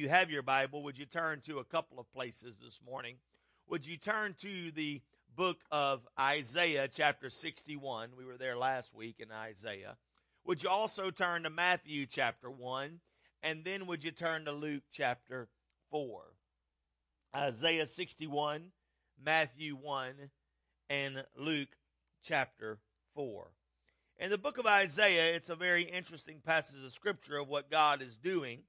you have your Bible, would you turn to a couple of places this morning? Would you turn to the book of Isaiah, chapter 61? We were there last week in Isaiah. Would you also turn to Matthew, chapter 1? And then would you turn to Luke, chapter 4? Isaiah 61, Matthew 1, and Luke chapter 4. In the book of Isaiah, it's a very interesting passage of scripture of what God is doing.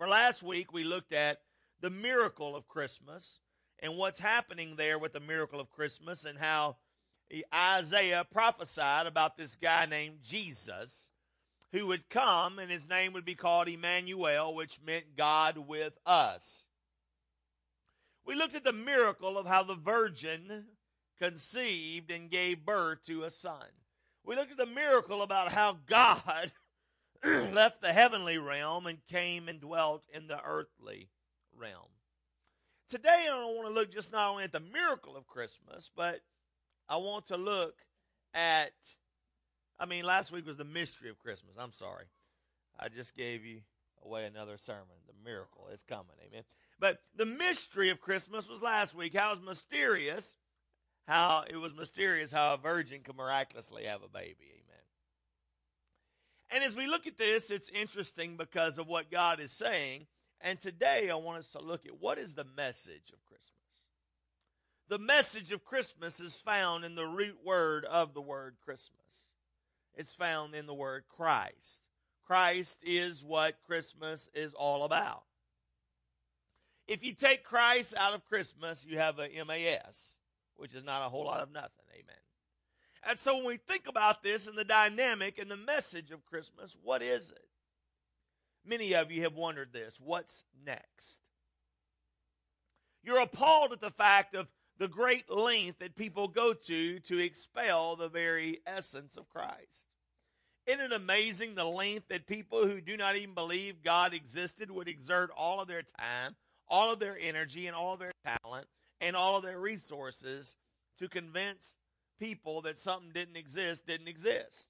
For last week, we looked at the miracle of Christmas and what's happening there with the miracle of Christmas and how Isaiah prophesied about this guy named Jesus who would come and his name would be called Emmanuel, which meant God with us. We looked at the miracle of how the virgin conceived and gave birth to a son. We looked at the miracle about how God left the heavenly realm and came and dwelt in the earthly realm. Today, I want to look just not only at the miracle of Christmas, but I want to look at, I mean, last week was the mystery of Christmas. I'm sorry. I just gave you away another sermon. The miracle is coming. Amen. But the mystery of Christmas was last week. How it was mysterious. How it was mysterious how a virgin could miraculously have a baby. And as we look at this, it's interesting because of what God is saying. And today I want us to look at what is the message of Christmas. The message of Christmas is found in the root word of the word Christmas. It's found in the word Christ. Christ is what Christmas is all about. If you take Christ out of Christmas, you have a MAS, which is not a whole lot of nothing. Amen. And so when we think about this and the dynamic and the message of Christmas, what is it? Many of you have wondered this. What's next? You're appalled at the fact of the great length that people go to to expel the very essence of Christ. Isn't it amazing the length that people who do not even believe God existed would exert all of their time, all of their energy and all of their talent and all of their resources to convince people that something didn't exist didn't exist.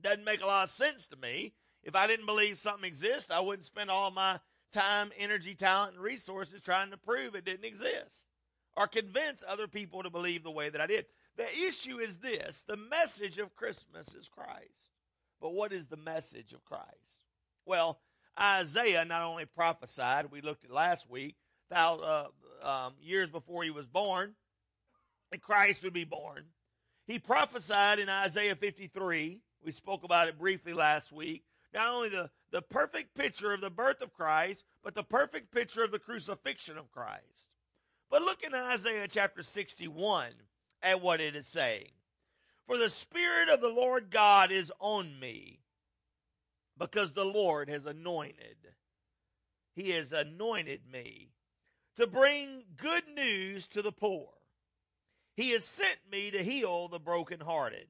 Doesn't make a lot of sense to me. If I didn't believe something exists, I wouldn't spend all my time, energy, talent, and resources trying to prove it didn't exist or convince other people to believe the way that I did. The issue is this the message of Christmas is Christ. But what is the message of Christ? Well, Isaiah not only prophesied, we looked at last week, uh, um, years before he was born, that Christ would be born. He prophesied in Isaiah 53, we spoke about it briefly last week, not only the, the perfect picture of the birth of Christ, but the perfect picture of the crucifixion of Christ. But look in Isaiah chapter 61 at what it is saying. For the Spirit of the Lord God is on me because the Lord has anointed. He has anointed me to bring good news to the poor. He has sent me to heal the brokenhearted,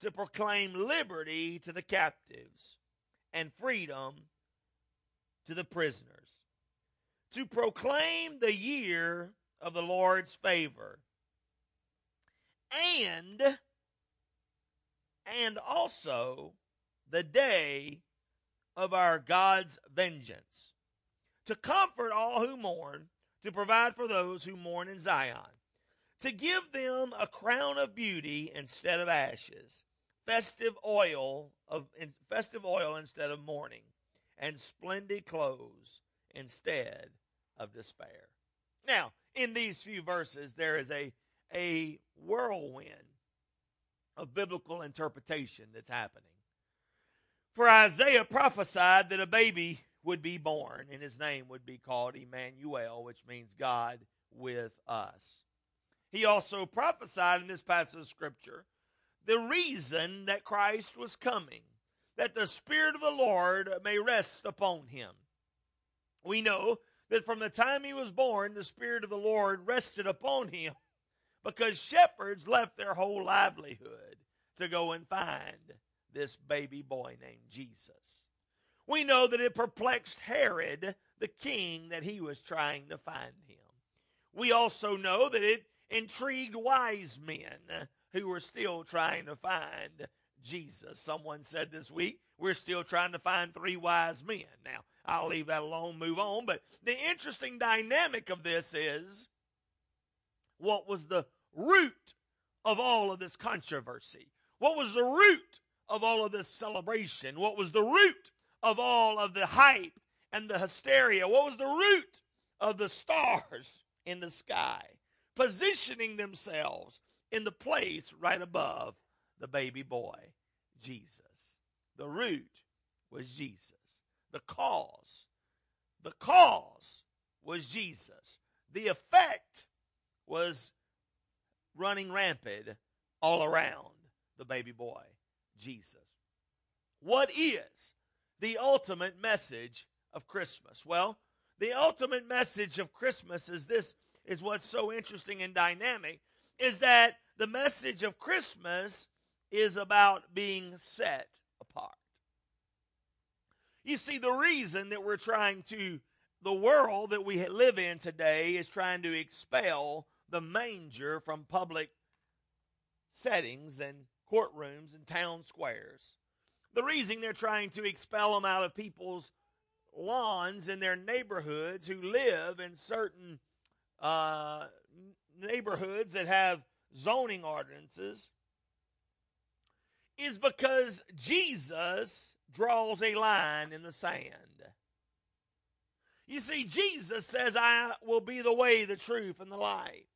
to proclaim liberty to the captives and freedom to the prisoners, to proclaim the year of the Lord's favor, and and also the day of our God's vengeance, to comfort all who mourn, to provide for those who mourn in Zion, to give them a crown of beauty instead of ashes, festive oil of festive oil instead of mourning, and splendid clothes instead of despair. Now, in these few verses, there is a a whirlwind of biblical interpretation that's happening. For Isaiah prophesied that a baby would be born, and his name would be called Emmanuel, which means God with us. He also prophesied in this passage of Scripture the reason that Christ was coming, that the Spirit of the Lord may rest upon him. We know that from the time he was born, the Spirit of the Lord rested upon him because shepherds left their whole livelihood to go and find this baby boy named Jesus. We know that it perplexed Herod, the king, that he was trying to find him. We also know that it intrigued wise men who were still trying to find Jesus. Someone said this week, we're still trying to find three wise men. Now, I'll leave that alone, move on. But the interesting dynamic of this is what was the root of all of this controversy? What was the root of all of this celebration? What was the root of all of the hype and the hysteria? What was the root of the stars in the sky positioning themselves in the place right above the baby boy, Jesus? The root was Jesus. The cause, the cause was Jesus. The effect was running rampant all around the baby boy, Jesus. What is the ultimate message of Christmas? Well, the ultimate message of Christmas is this is what's so interesting and dynamic is that the message of Christmas is about being set apart. You see, the reason that we're trying to, the world that we live in today is trying to expel the manger from public settings and courtrooms and town squares. The reason they're trying to expel them out of people's lawns in their neighborhoods who live in certain uh, neighborhoods that have zoning ordinances is because Jesus draws a line in the sand. You see, Jesus says, I will be the way, the truth, and the light.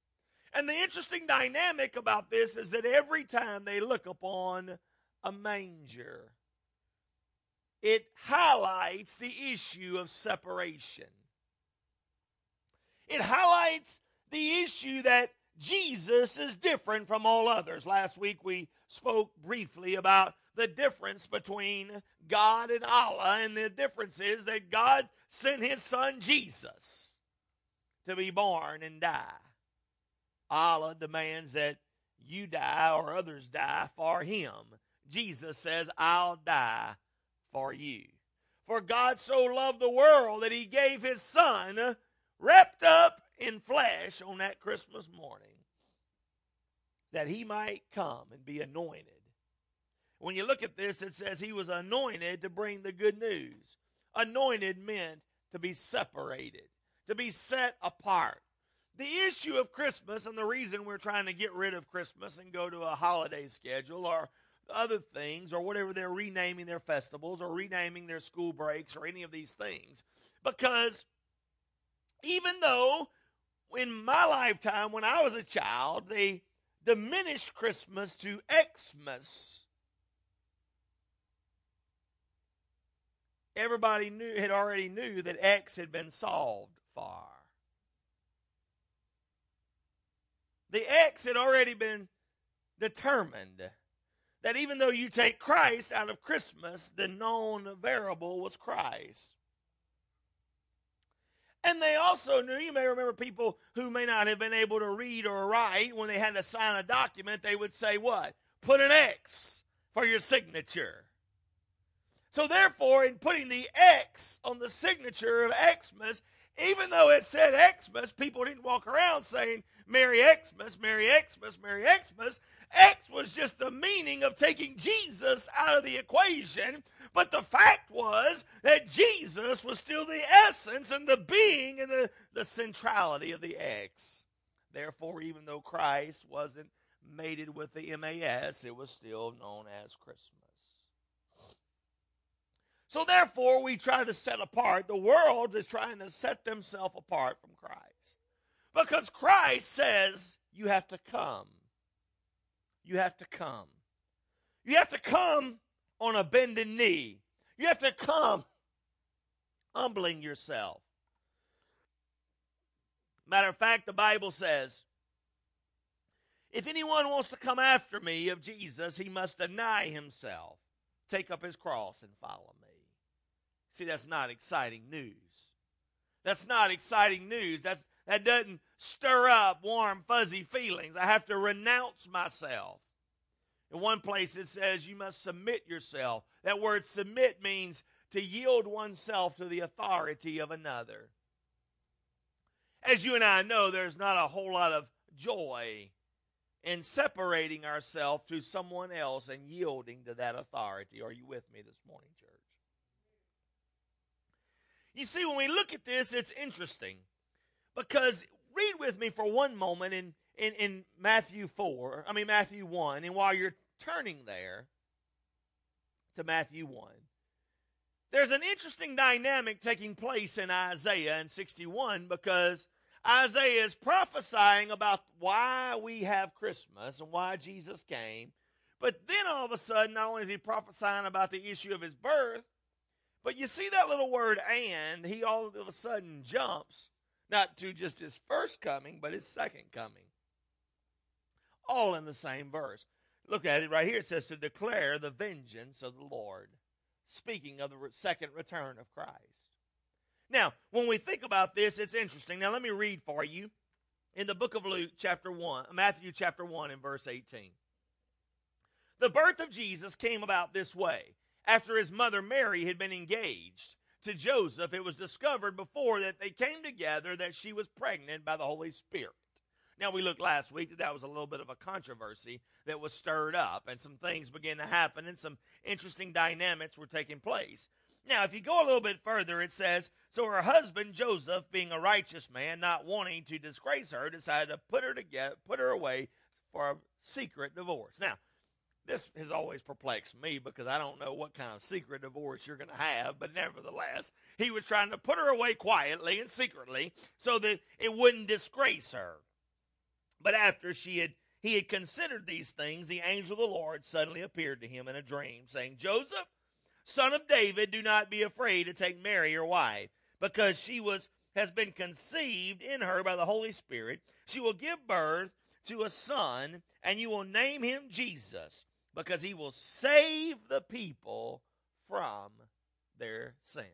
And the interesting dynamic about this is that every time they look upon a manger, it highlights the issue of separation. It highlights the issue that Jesus is different from all others. Last week we spoke briefly about the difference between God and Allah, and the difference is that God sent his son Jesus to be born and die. Allah demands that you die or others die for him. Jesus says, I'll die for you. For God so loved the world that he gave his son wrapped up in flesh on that Christmas morning that he might come and be anointed. When you look at this, it says he was anointed to bring the good news. Anointed meant to be separated, to be set apart. The issue of Christmas and the reason we're trying to get rid of Christmas and go to a holiday schedule or other things or whatever they're renaming their festivals or renaming their school breaks or any of these things. Because even though in my lifetime, when I was a child, they diminished Christmas to Xmas, everybody knew had already knew that X had been solved for. The X had already been determined that even though you take Christ out of Christmas, the known variable was Christ. And they also knew, you may remember people who may not have been able to read or write, when they had to sign a document, they would say, What? Put an X for your signature. So, therefore, in putting the X on the signature of Xmas, even though it said Xmas, people didn't walk around saying, Merry Xmas, Merry Xmas, Merry Xmas. X was just the meaning of taking Jesus out of the equation. But the fact was that Jesus was still the essence and the being and the, the centrality of the X. Therefore, even though Christ wasn't mated with the MAS, it was still known as Christmas. So, therefore, we try to set apart. The world is trying to set themselves apart from Christ. Because Christ says you have to come you have to come. You have to come on a bended knee. You have to come humbling yourself. Matter of fact, the Bible says, if anyone wants to come after me of Jesus, he must deny himself, take up his cross, and follow me. See, that's not exciting news. That's not exciting news. That's, that doesn't stir up warm, fuzzy feelings. I have to renounce myself. In one place it says you must submit yourself. That word submit means to yield oneself to the authority of another. As you and I know, there's not a whole lot of joy in separating ourselves to someone else and yielding to that authority. Are you with me this morning, church? You see, when we look at this, it's interesting because read with me for one moment in, in, in Matthew 4, I mean, Matthew 1, and while you're turning there to Matthew 1, there's an interesting dynamic taking place in Isaiah in 61 because Isaiah is prophesying about why we have Christmas and why Jesus came. But then all of a sudden, not only is he prophesying about the issue of his birth, but you see that little word and, he all of a sudden jumps, not to just his first coming, but his second coming. All in the same verse. Look at it right here. It says to declare the vengeance of the Lord, speaking of the second return of Christ. Now, when we think about this, it's interesting. Now, let me read for you in the book of Luke, chapter 1, Matthew chapter 1, and verse 18. The birth of Jesus came about this way. After his mother Mary had been engaged to Joseph, it was discovered before that they came together that she was pregnant by the Holy Spirit. Now, we looked last week that that was a little bit of a controversy that was stirred up, and some things began to happen, and some interesting dynamics were taking place. Now, if you go a little bit further, it says, So her husband Joseph, being a righteous man, not wanting to disgrace her, decided to put her together, put her away for a secret divorce. Now, this has always perplexed me because I don't know what kind of secret divorce you're going to have, but nevertheless, he was trying to put her away quietly and secretly so that it wouldn't disgrace her. But after she had he had considered these things, the angel of the Lord suddenly appeared to him in a dream, saying, Joseph, son of David, do not be afraid to take Mary your wife, because she was has been conceived in her by the Holy Spirit. She will give birth to a son, and you will name him Jesus, because he will save the people from their sins.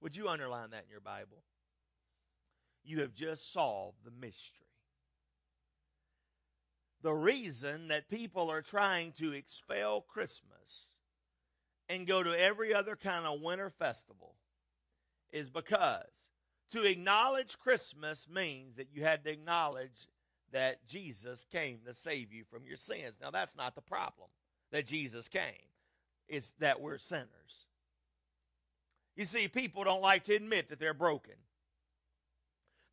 Would you underline that in your Bible? You have just solved the mystery the reason that people are trying to expel Christmas and go to every other kind of winter festival is because to acknowledge Christmas means that you had to acknowledge that Jesus came to save you from your sins. Now, that's not the problem that Jesus came, it's that we're sinners. You see, people don't like to admit that they're broken.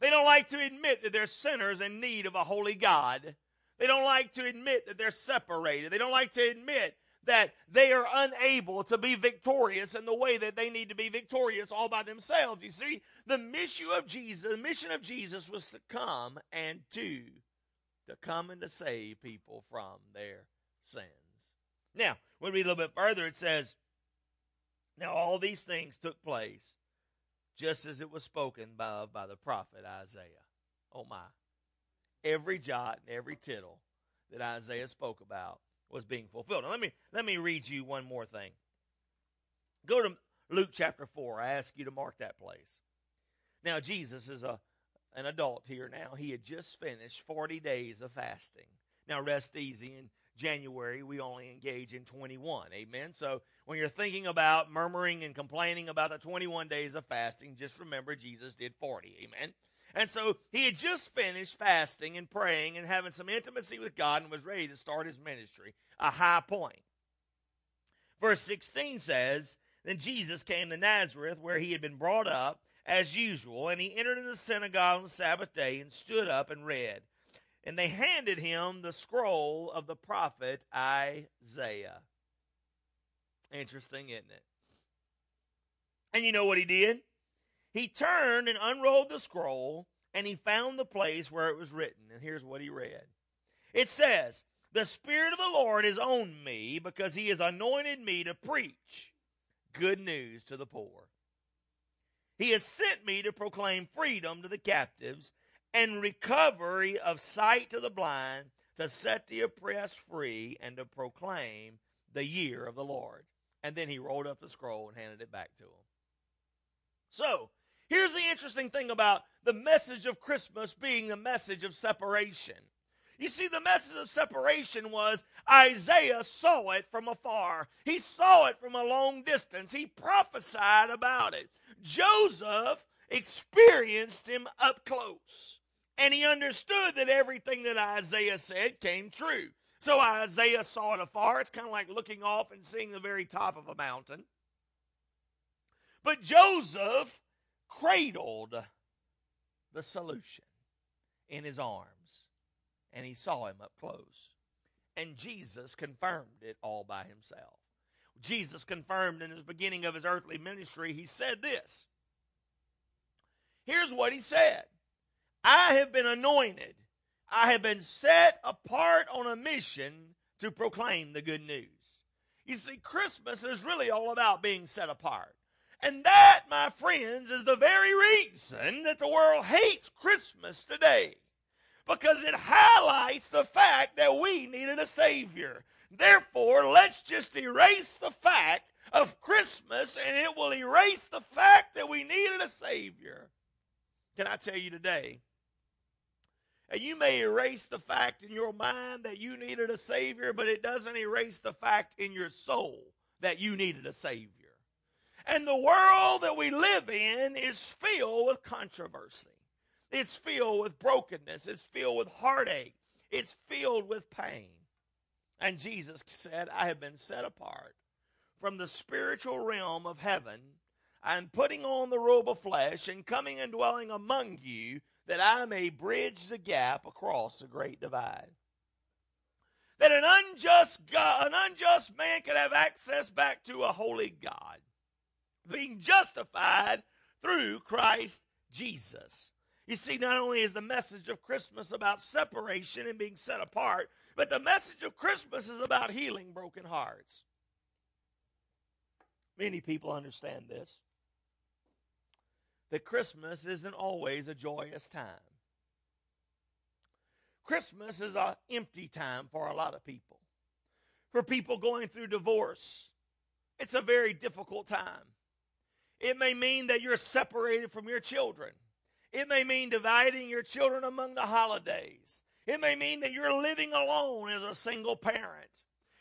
They don't like to admit that they're sinners in need of a holy God they don't like to admit that they're separated. They don't like to admit that they are unable to be victorious in the way that they need to be victorious all by themselves. You see, the mission of Jesus, the mission of Jesus was to come and to to come and to save people from their sins. Now, when we read a little bit further, it says, Now all these things took place just as it was spoken by, by the prophet Isaiah. Oh my every jot and every tittle that Isaiah spoke about was being fulfilled. Now let me let me read you one more thing. Go to Luke chapter 4. I ask you to mark that place. Now Jesus is a an adult here now. He had just finished 40 days of fasting. Now rest easy in January we only engage in 21. Amen. So when you're thinking about murmuring and complaining about the 21 days of fasting, just remember Jesus did 40. Amen. And so he had just finished fasting and praying and having some intimacy with God and was ready to start his ministry, a high point. Verse 16 says, Then Jesus came to Nazareth, where he had been brought up, as usual, and he entered in the synagogue on the Sabbath day and stood up and read. And they handed him the scroll of the prophet Isaiah. Interesting, isn't it? And you know what he did? He turned and unrolled the scroll, and he found the place where it was written. And here's what he read It says, The Spirit of the Lord is on me because he has anointed me to preach good news to the poor. He has sent me to proclaim freedom to the captives and recovery of sight to the blind, to set the oppressed free, and to proclaim the year of the Lord. And then he rolled up the scroll and handed it back to him. So, Here's the interesting thing about the message of Christmas being the message of separation. You see, the message of separation was Isaiah saw it from afar. He saw it from a long distance. He prophesied about it. Joseph experienced him up close. And he understood that everything that Isaiah said came true. So Isaiah saw it afar. It's kind of like looking off and seeing the very top of a mountain. But Joseph cradled the solution in his arms, and he saw him up close. And Jesus confirmed it all by himself. Jesus confirmed in his beginning of his earthly ministry, he said this. Here's what he said I have been anointed, I have been set apart on a mission to proclaim the good news. You see, Christmas is really all about being set apart. And that, my friends, is the very reason that the world hates Christmas today. Because it highlights the fact that we needed a Savior. Therefore, let's just erase the fact of Christmas and it will erase the fact that we needed a Savior. Can I tell you today? And you may erase the fact in your mind that you needed a Savior, but it doesn't erase the fact in your soul that you needed a Savior. And the world that we live in is filled with controversy. It's filled with brokenness. It's filled with heartache. It's filled with pain. And Jesus said, I have been set apart from the spiritual realm of heaven. I'm putting on the robe of flesh and coming and dwelling among you that I may bridge the gap across the great divide. That an unjust God, an unjust man could have access back to a holy God, being justified through Christ Jesus. You see, not only is the message of Christmas about separation and being set apart, but the message of Christmas is about healing broken hearts. Many people understand this that Christmas isn't always a joyous time. Christmas is an empty time for a lot of people. For people going through divorce, it's a very difficult time. It may mean that you're separated from your children. It may mean dividing your children among the holidays. It may mean that you're living alone as a single parent.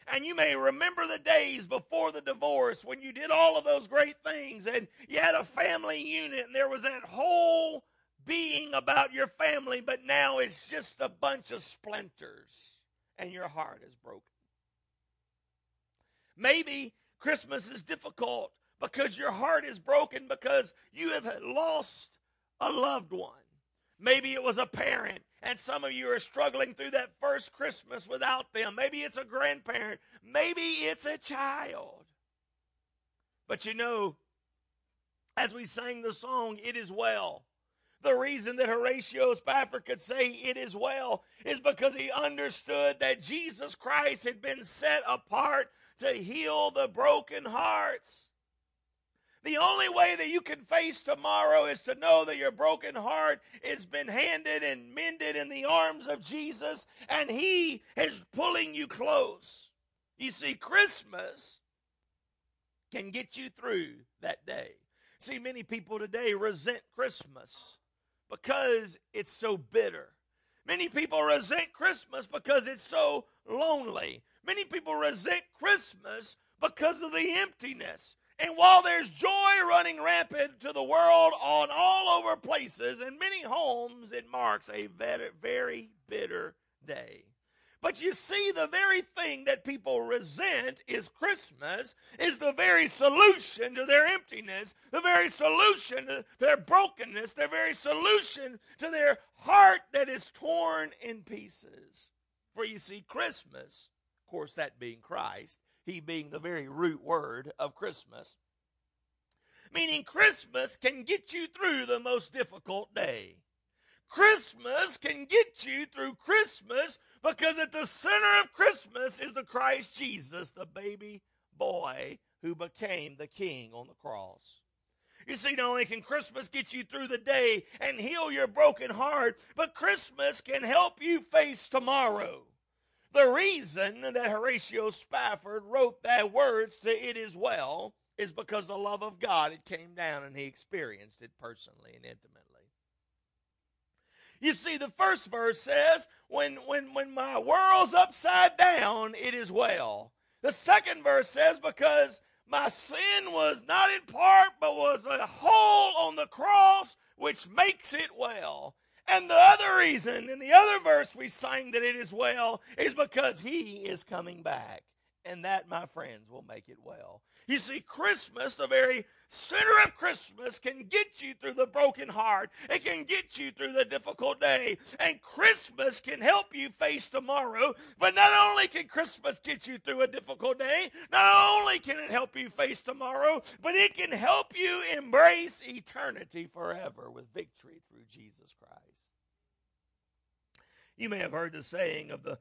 And you may remember the days before the divorce when you did all of those great things and you had a family unit and there was that whole being about your family, but now it's just a bunch of splinters and your heart is broken. Maybe Christmas is difficult because your heart is broken because you have lost a loved one. Maybe it was a parent and some of you are struggling through that first Christmas without them. Maybe it's a grandparent. Maybe it's a child. But you know, as we sang the song, It Is Well, the reason that Horatio Spafford could say it is well is because he understood that Jesus Christ had been set apart to heal the broken hearts. The only way that you can face tomorrow is to know that your broken heart has been handed and mended in the arms of Jesus, and He is pulling you close. You see, Christmas can get you through that day. See, many people today resent Christmas because it's so bitter. Many people resent Christmas because it's so lonely. Many people resent Christmas because of the emptiness. And while there's joy running rampant to the world on all over places, in many homes, it marks a very, very bitter day. But you see, the very thing that people resent is Christmas, is the very solution to their emptiness, the very solution to their brokenness, the very solution to their heart that is torn in pieces. For you see, Christmas, of course, that being Christ, he being the very root word of Christmas. Meaning, Christmas can get you through the most difficult day. Christmas can get you through Christmas because at the center of Christmas is the Christ Jesus, the baby boy who became the king on the cross. You see, not only can Christmas get you through the day and heal your broken heart, but Christmas can help you face tomorrow. The reason that Horatio Spafford wrote that words to It Is Well is because the love of God it came down and he experienced it personally and intimately. You see, the first verse says, when, when, when my world's upside down, it is well. The second verse says, because my sin was not in part, but was a whole on the cross, which makes it well. And the other reason, in the other verse we sang that it is well, is because he is coming back. And that, my friends, will make it well. You see, Christmas, the very center of Christmas, can get you through the broken heart. It can get you through the difficult day. And Christmas can help you face tomorrow. But not only can Christmas get you through a difficult day, not only can it help you face tomorrow, but it can help you embrace eternity forever with victory through Jesus Christ. You may have heard the saying of the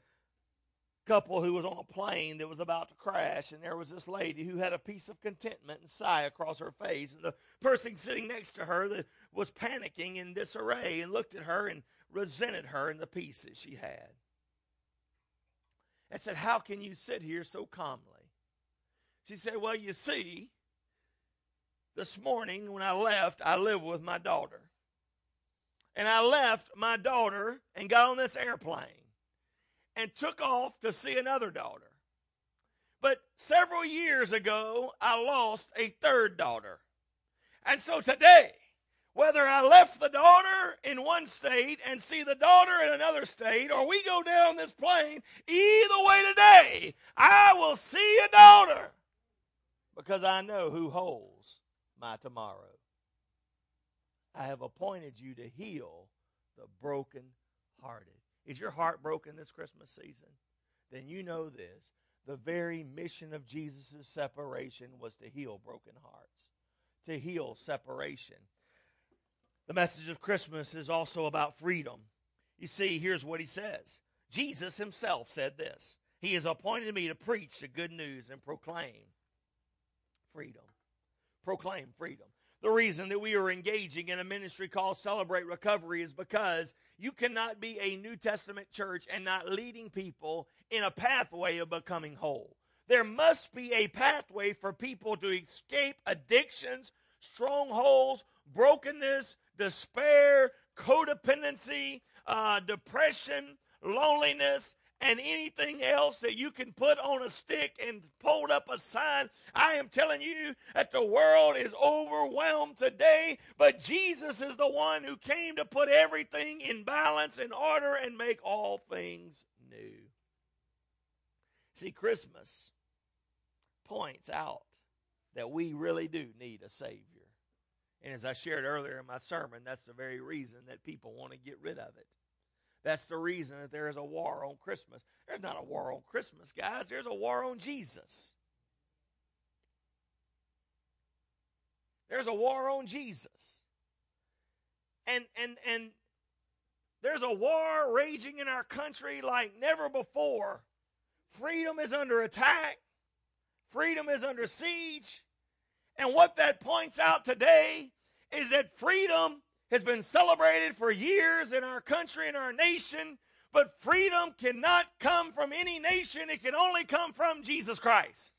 couple who was on a plane that was about to crash, and there was this lady who had a peace of contentment and sigh across her face, and the person sitting next to her that was panicking in disarray and looked at her and resented her and the peace that she had. I said, How can you sit here so calmly? She said, Well, you see, this morning when I left, I live with my daughter. And I left my daughter and got on this airplane and took off to see another daughter. But several years ago, I lost a third daughter. And so today, whether I left the daughter in one state and see the daughter in another state, or we go down this plane, either way today, I will see a daughter because I know who holds my tomorrow. I have appointed you to heal the broken hearted. Is your heart broken this Christmas season? Then you know this. The very mission of Jesus' separation was to heal broken hearts, to heal separation. The message of Christmas is also about freedom. You see, here's what he says Jesus himself said this He has appointed me to preach the good news and proclaim freedom. Proclaim freedom. The reason that we are engaging in a ministry called Celebrate Recovery is because you cannot be a New Testament church and not leading people in a pathway of becoming whole. There must be a pathway for people to escape addictions, strongholds, brokenness, despair, codependency, uh, depression, loneliness, and anything else that you can put on a stick and hold up a sign. I am telling you that the world is overwhelmed today, but Jesus is the one who came to put everything in balance and order and make all things new. See, Christmas points out that we really do need a Savior. And as I shared earlier in my sermon, that's the very reason that people want to get rid of it. That's the reason that there is a war on Christmas. There's not a war on Christmas, guys. There's a war on Jesus. There's a war on Jesus. And and and there's a war raging in our country like never before. Freedom is under attack. Freedom is under siege. And what that points out today is that freedom has been celebrated for years in our country and our nation, but freedom cannot come from any nation. It can only come from Jesus Christ.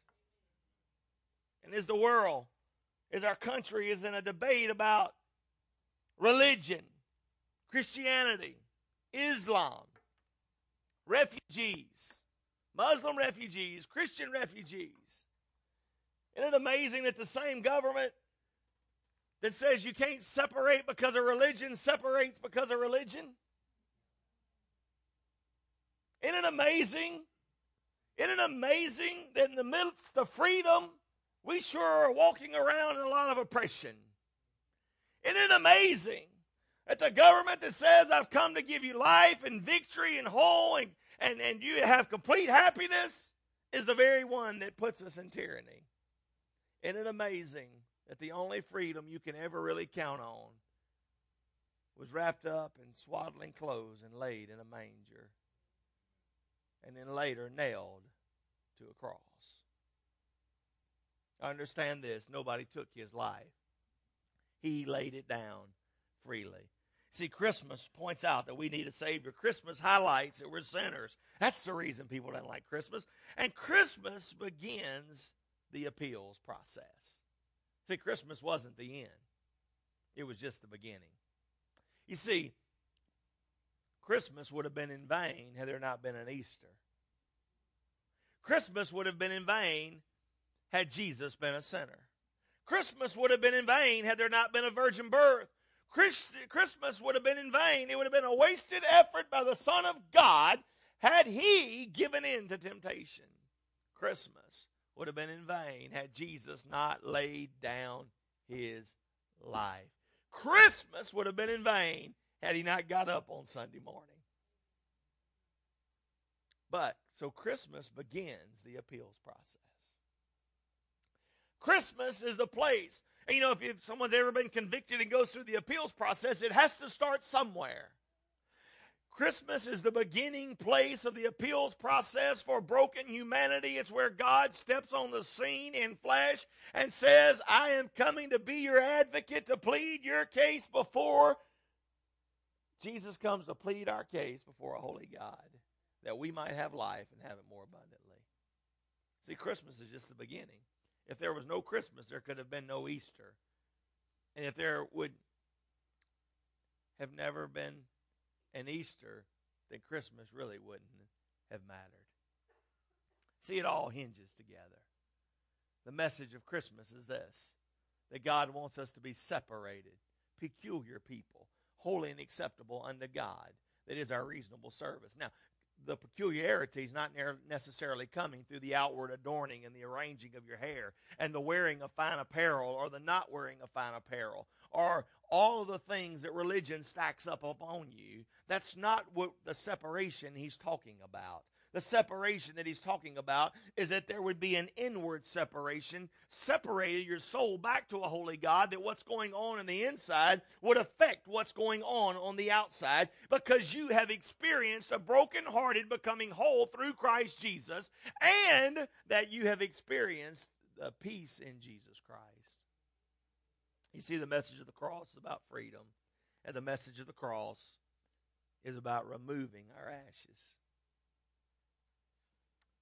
And as the world, as our country is in a debate about religion, Christianity, Islam, refugees, Muslim refugees, Christian refugees. Isn't it amazing that the same government that says you can't separate because of religion separates because of religion? Isn't it amazing? Isn't it amazing that in the midst of freedom, we sure are walking around in a lot of oppression? Isn't it amazing that the government that says, I've come to give you life and victory and whole and, and, and you have complete happiness is the very one that puts us in tyranny? Isn't it amazing that the only freedom you can ever really count on was wrapped up in swaddling clothes and laid in a manger, and then later nailed to a cross. Understand this nobody took his life, he laid it down freely. See, Christmas points out that we need a Savior. Christmas highlights that we're sinners. That's the reason people don't like Christmas. And Christmas begins the appeals process. See, Christmas wasn't the end, it was just the beginning. You see, Christmas would have been in vain had there not been an Easter. Christmas would have been in vain had Jesus been a sinner. Christmas would have been in vain had there not been a virgin birth. Christmas would have been in vain. It would have been a wasted effort by the Son of God had he given in to temptation. Christmas would have been in vain had Jesus not laid down his life. Christmas would have been in vain had he not got up on Sunday morning. But, so Christmas begins the appeals process. Christmas is the place. And you know, if, if someone's ever been convicted and goes through the appeals process, it has to start somewhere. Christmas is the beginning place of the appeals process for broken humanity. It's where God steps on the scene in flesh and says, I am coming to be your advocate to plead your case before. Jesus comes to plead our case before a holy God that we might have life and have it more abundantly. See, Christmas is just the beginning. If there was no Christmas, there could have been no Easter. And if there would have never been an Easter, then Christmas really wouldn't have mattered. See, it all hinges together. The message of Christmas is this that God wants us to be separated, peculiar people, holy and acceptable unto God. That is our reasonable service. Now, the peculiarity is not necessarily coming through the outward adorning and the arranging of your hair and the wearing of fine apparel or the not wearing of fine apparel or all of the things that religion stacks up upon you. That's not what the separation he's talking about. The separation that he's talking about is that there would be an inward separation, separated your soul back to a holy God, that what's going on in the inside would affect what's going on on the outside because you have experienced a broken-hearted becoming whole through Christ Jesus and that you have experienced the peace in Jesus Christ. You see, the message of the cross is about freedom, and the message of the cross is about removing our ashes.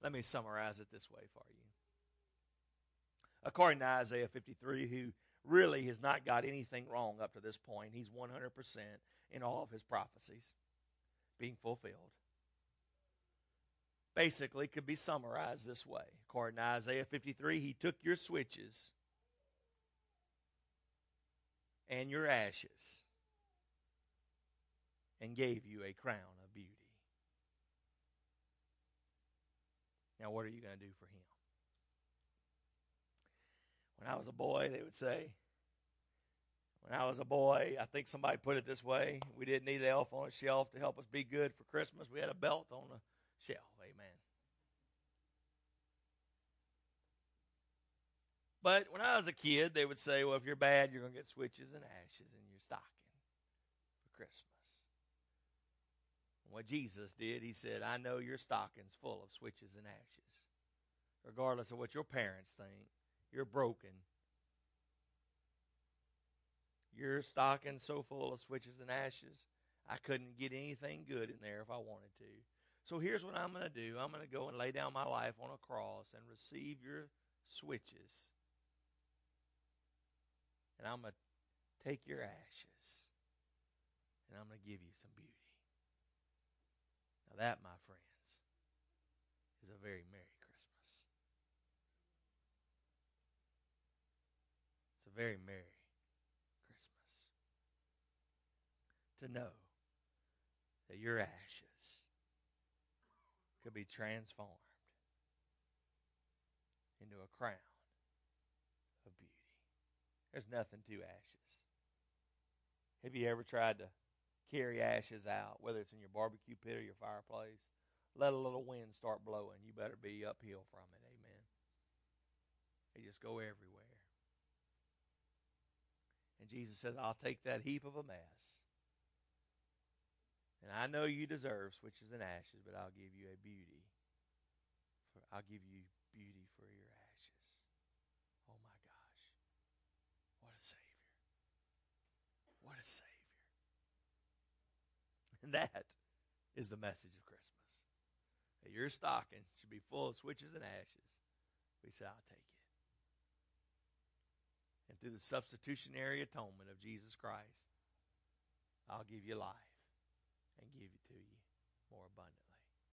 Let me summarize it this way for you. According to Isaiah 53, who really has not got anything wrong up to this point, he's 100% in all of his prophecies being fulfilled. Basically, could be summarized this way. According to Isaiah 53, he took your switches and your ashes and gave you a crown of beauty. Now, what are you going to do for him? When I was a boy, they would say, when I was a boy, I think somebody put it this way we didn't need an elf on a shelf to help us be good for Christmas. We had a belt on a shelf. Amen. But when I was a kid, they would say, well, if you're bad, you're going to get switches and ashes in your stocking for Christmas. What Jesus did, he said, I know your stocking's full of switches and ashes. Regardless of what your parents think, you're broken. Your stocking's so full of switches and ashes, I couldn't get anything good in there if I wanted to. So here's what I'm going to do I'm going to go and lay down my life on a cross and receive your switches. And I'm going to take your ashes. And I'm going to give you some beauty. Now, that, my friends, is a very Merry Christmas. It's a very Merry Christmas. To know that your ashes could be transformed into a crown. There's nothing to ashes. Have you ever tried to carry ashes out, whether it's in your barbecue pit or your fireplace. Let a little wind start blowing. You better be uphill from it. Amen. They just go everywhere. And Jesus says, I'll take that heap of a mess. And I know you deserve switches and ashes, but I'll give you a beauty. For, I'll give you beauty for your ashes. Oh my gosh. What a Savior. What a Savior. And that is the message of Christmas. Your stocking should be full of switches and ashes. We say, I'll take it. And through the substitutionary atonement of Jesus Christ, I'll give you life and give it to you more abundantly.